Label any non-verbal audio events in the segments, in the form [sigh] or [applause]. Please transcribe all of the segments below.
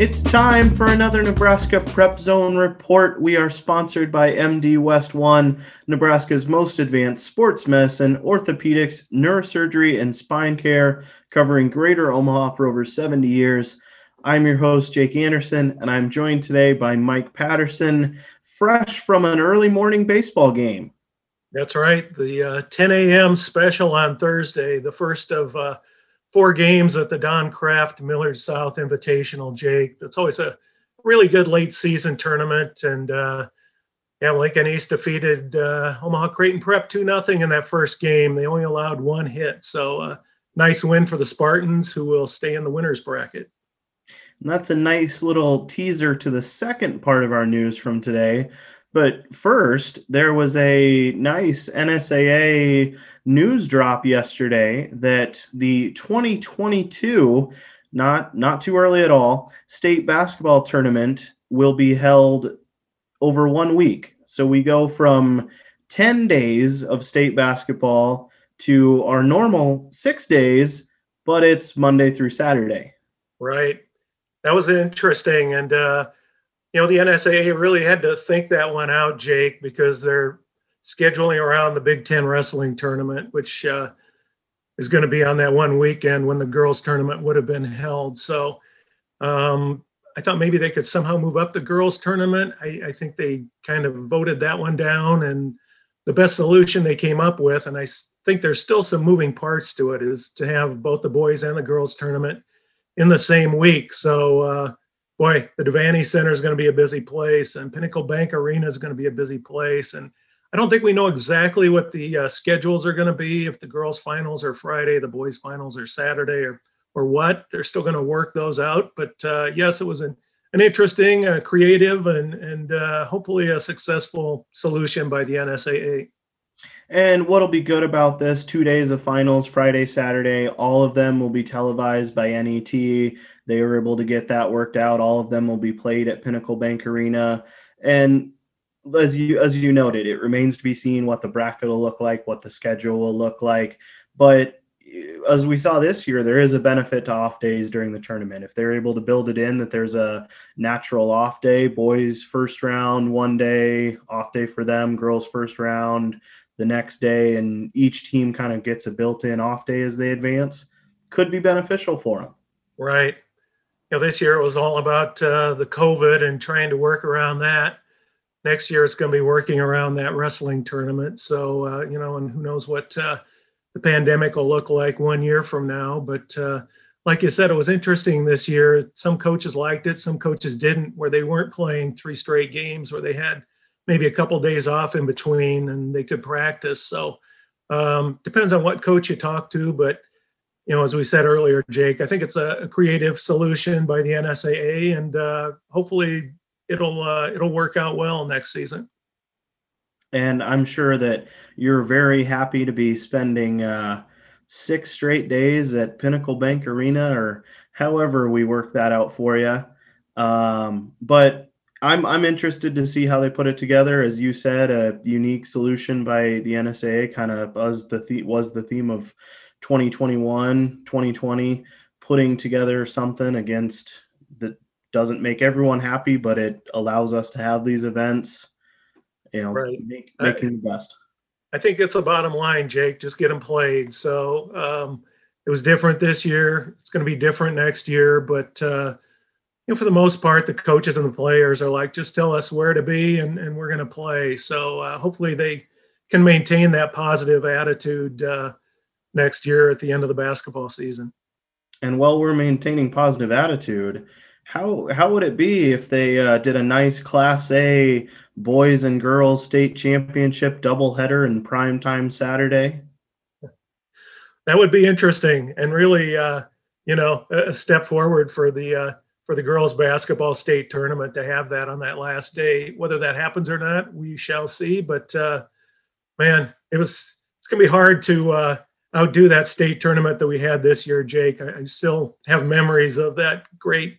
It's time for another Nebraska Prep Zone report. We are sponsored by MD West One, Nebraska's most advanced sports medicine, orthopedics, neurosurgery, and spine care, covering greater Omaha for over 70 years. I'm your host, Jake Anderson, and I'm joined today by Mike Patterson, fresh from an early morning baseball game. That's right. The uh, 10 a.m. special on Thursday, the first of uh, four games at the Don Kraft Millard South Invitational, Jake. That's always a really good late season tournament. And uh, yeah, Lincoln East defeated uh, Omaha Creighton Prep 2 nothing in that first game. They only allowed one hit. So uh, nice win for the Spartans, who will stay in the winner's bracket. And that's a nice little teaser to the second part of our news from today. But first, there was a nice NSAA news drop yesterday that the 2022, not not too early at all, state basketball tournament will be held over one week. So we go from 10 days of state basketball to our normal six days, but it's Monday through Saturday. Right. That was interesting. And uh you know, the NSAA really had to think that one out, Jake, because they're scheduling around the Big Ten wrestling tournament, which uh, is going to be on that one weekend when the girls' tournament would have been held. So um, I thought maybe they could somehow move up the girls' tournament. I, I, think they kind of voted that one down, and the best solution they came up with, and I think there's still some moving parts to it, is to have both the boys and the girls' tournament in the same week. So uh, boy, the Devaney Center is going to be a busy place, and Pinnacle Bank Arena is going to be a busy place. And I don't think we know exactly what the uh, schedules are going to be. If the girls' finals are Friday, the boys' finals are Saturday, or or what. They're still going to work those out. But uh, yes, it was an an interesting, uh, creative, and and uh, hopefully a successful solution by the NSAA. And what'll be good about this two days of finals, Friday, Saturday, all of them will be televised by NET. They were able to get that worked out. All of them will be played at Pinnacle Bank Arena. And as you as you noted, it remains to be seen what the bracket will look like, what the schedule will look like. But eh, as we saw this year, there is a benefit to off days during the tournament. If they're able to build it in that there's a natural off day, boys first round, one day, off day for them, girls first round, the next day, and each team kind of gets a built-in off day as they advance, could be beneficial for them. Right. You know, this year it was all about uh, the COVID and trying to work around that. Next year it's going to be working around that wrestling tournament. So uh, you know, and who knows what uh, the pandemic will look like one year from now. But uh, like you said, it was interesting this year. Some coaches liked it, some coaches didn't, where they weren't playing three straight games, where they had maybe a couple days off in between and they could practice. So um, depends on what coach you talk to, but you know, as we said earlier, Jake, I think it's a, a creative solution by the NSAA, and uh, hopefully it'll uh, it'll work out well next season. And I'm sure that you're very happy to be spending uh, six straight days at Pinnacle Bank Arena, or however we work that out for you. Um, but I'm I'm interested to see how they put it together. As you said, a unique solution by the NSA kind of was the, the was the theme of 2021, 2020, putting together something against that doesn't make everyone happy, but it allows us to have these events. You know, right. make, making I, the best. I think it's a bottom line, Jake. Just get them played. So um, it was different this year. It's going to be different next year, but. Uh, you know, for the most part, the coaches and the players are like, just tell us where to be and, and we're going to play. So uh, hopefully they can maintain that positive attitude uh, next year at the end of the basketball season. And while we're maintaining positive attitude, how how would it be if they uh, did a nice Class A boys and girls state championship doubleheader in prime time Saturday? That would be interesting and really, uh, you know, a step forward for the uh, for the girls basketball state tournament to have that on that last day. Whether that happens or not, we shall see. But uh, man, it was it's gonna be hard to uh, outdo that state tournament that we had this year, Jake. I, I still have memories of that great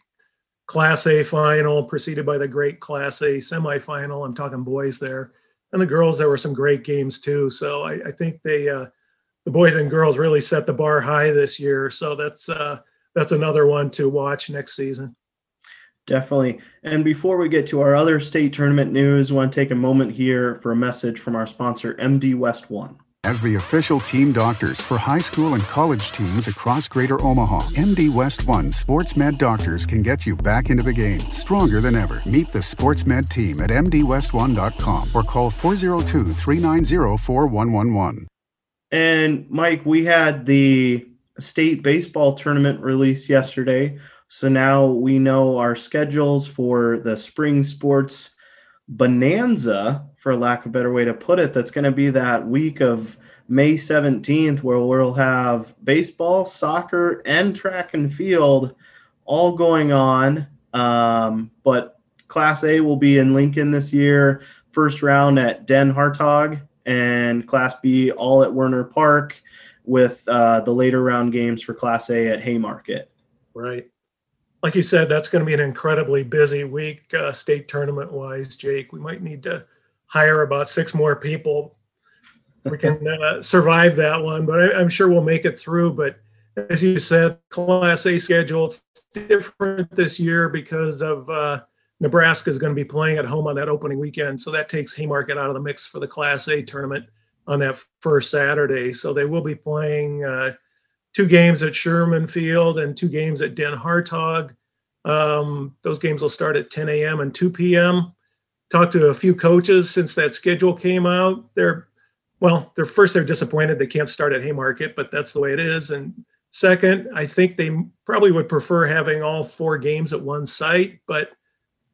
Class A final, preceded by the great Class A semifinal. I'm talking boys there, and the girls. There were some great games too. So I, I think they, uh, the boys and girls, really set the bar high this year. So that's uh, that's another one to watch next season. Definitely. And before we get to our other state tournament news, I want to take a moment here for a message from our sponsor, MD West One. As the official team doctors for high school and college teams across Greater Omaha, MD West One Sports Med doctors can get you back into the game stronger than ever. Meet the Sports Med team at MDWest1.com or call 402 390 4111. And Mike, we had the state baseball tournament released yesterday. So now we know our schedules for the spring sports bonanza, for lack of a better way to put it. That's going to be that week of May 17th, where we'll have baseball, soccer, and track and field all going on. Um, but Class A will be in Lincoln this year. First round at Den Hartog, and Class B all at Werner Park, with uh, the later round games for Class A at Haymarket. Right. Like you said, that's going to be an incredibly busy week, uh, state tournament wise, Jake. We might need to hire about six more people. We can [laughs] uh, survive that one, but I, am sure we'll make it through. But as you said, Class A schedule it's different this year because of uh, Nebraska is going to be playing at home on that opening weekend, so that takes Haymarket out of the mix for the Class A tournament on that first Saturday. So they will be playing uh, two games at Sherman Field and two games at Den Hartog. Um, those games will start at 10 a.m. and 2 p.m. Talked to a few coaches since that schedule came out. They're well, they're first they're disappointed they can't start at Haymarket, but that's the way it is. And second, I think they probably would prefer having all four games at one site, but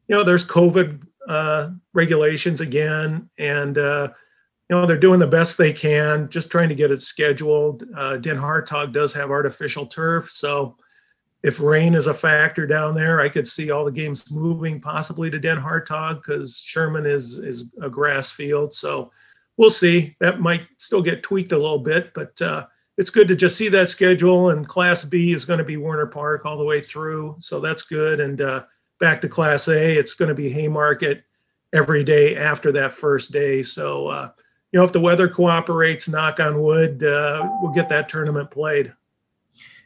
you know, there's COVID uh, regulations again, and uh, you know they're doing the best they can, just trying to get it scheduled. Uh, Den Hartog does have artificial turf, so if rain is a factor down there, I could see all the games moving possibly to Den Hartog because Sherman is is a grass field. So we'll see. That might still get tweaked a little bit, but uh, it's good to just see that schedule. And Class B is going to be Werner Park all the way through, so that's good. And uh, back to Class A, it's going to be Haymarket every day after that first day. So uh, you know, if the weather cooperates, knock on wood, uh, we'll get that tournament played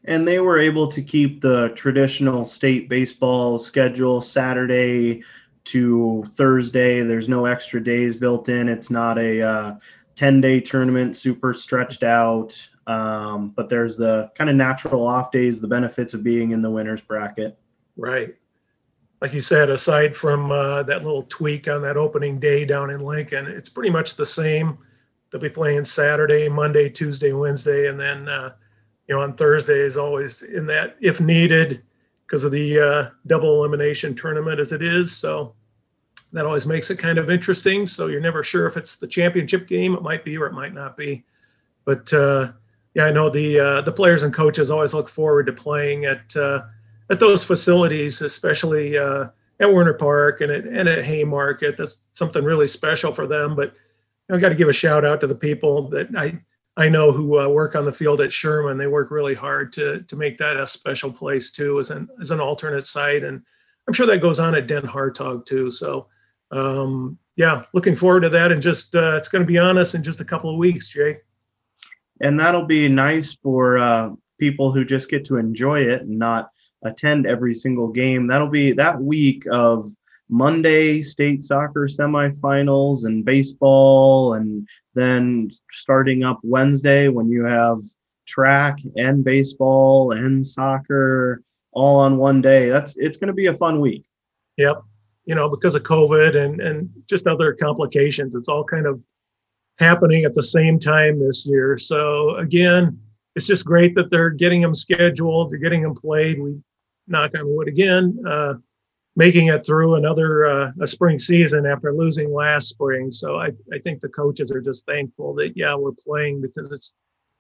and they were able to keep the traditional state baseball schedule Saturday to Thursday. There's no extra days built in. It's not a uh, 10 day tournament, super stretched out. Um, but there's the kind of natural off days, the benefits of being in the winners bracket. Right. Like you said, aside from uh, that little tweak on that opening day down in Lincoln, it's pretty much the same. They'll be playing Saturday, Monday, Tuesday, Wednesday, and then uh, you know, on Thursday is always in that if needed because of the uh, double elimination tournament as it is. So that always makes it kind of interesting. So you're never sure if it's the championship game. It might be or it might not be. But uh, yeah, I know the uh, the players and coaches always look forward to playing at uh, at those facilities, especially uh, at Werner Park and at and at Haymarket. That's something really special for them. But I got to give a shout out to the people that I I know who uh, work on the field at Sherman. They work really hard to to make that a special place too, as an as an alternate site, and I'm sure that goes on at Den Hartog too. So, um, yeah, looking forward to that. And just uh, it's going to be on us in just a couple of weeks, Jay. And that'll be nice for uh, people who just get to enjoy it and not attend every single game. That'll be that week of Monday state soccer semifinals and baseball, and then starting up Wednesday when you have track and baseball and soccer all on one day. That's it's going to be a fun week. Yep. You know, because of COVID and and just other complications, it's all kind of happening at the same time this year. So again, it's just great that they're getting them scheduled, they're getting them played. We knock on wood again. Uh, making it through another uh, a spring season after losing last spring. So I, I think the coaches are just thankful that yeah we're playing because it's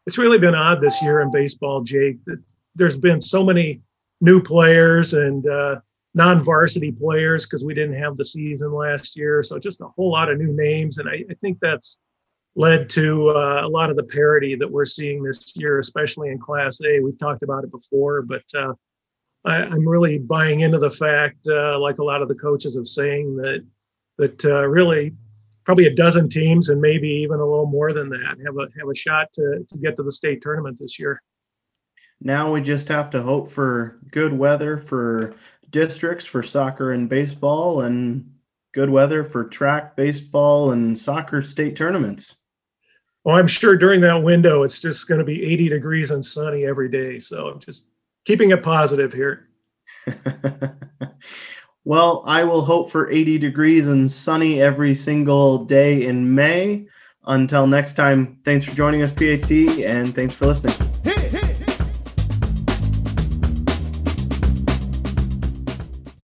it's really been odd this year in baseball, Jake. That there's been so many new players and uh, non-varsity players because we didn't have the season last year. So just a whole lot of new names, and I, I think that's led to uh, a lot of the parity that we're seeing this year, especially in Class A. We've talked about it before, but uh, I, am really buying into the fact, uh, like a lot of the coaches have saying that that uh, really probably a dozen teams and maybe even a little more than that have a have a shot to to get to the state tournament this year. Now we just have to hope for good weather for districts for soccer and baseball, and good weather for track, baseball, and soccer state tournaments. Well, I'm sure during that window, it's just going to be 80 degrees and sunny every day. So I'm just keeping it positive here. [laughs] well, I will hope for 80 degrees and sunny every single day in May. Until next time, thanks for joining us, PAT, and thanks for listening.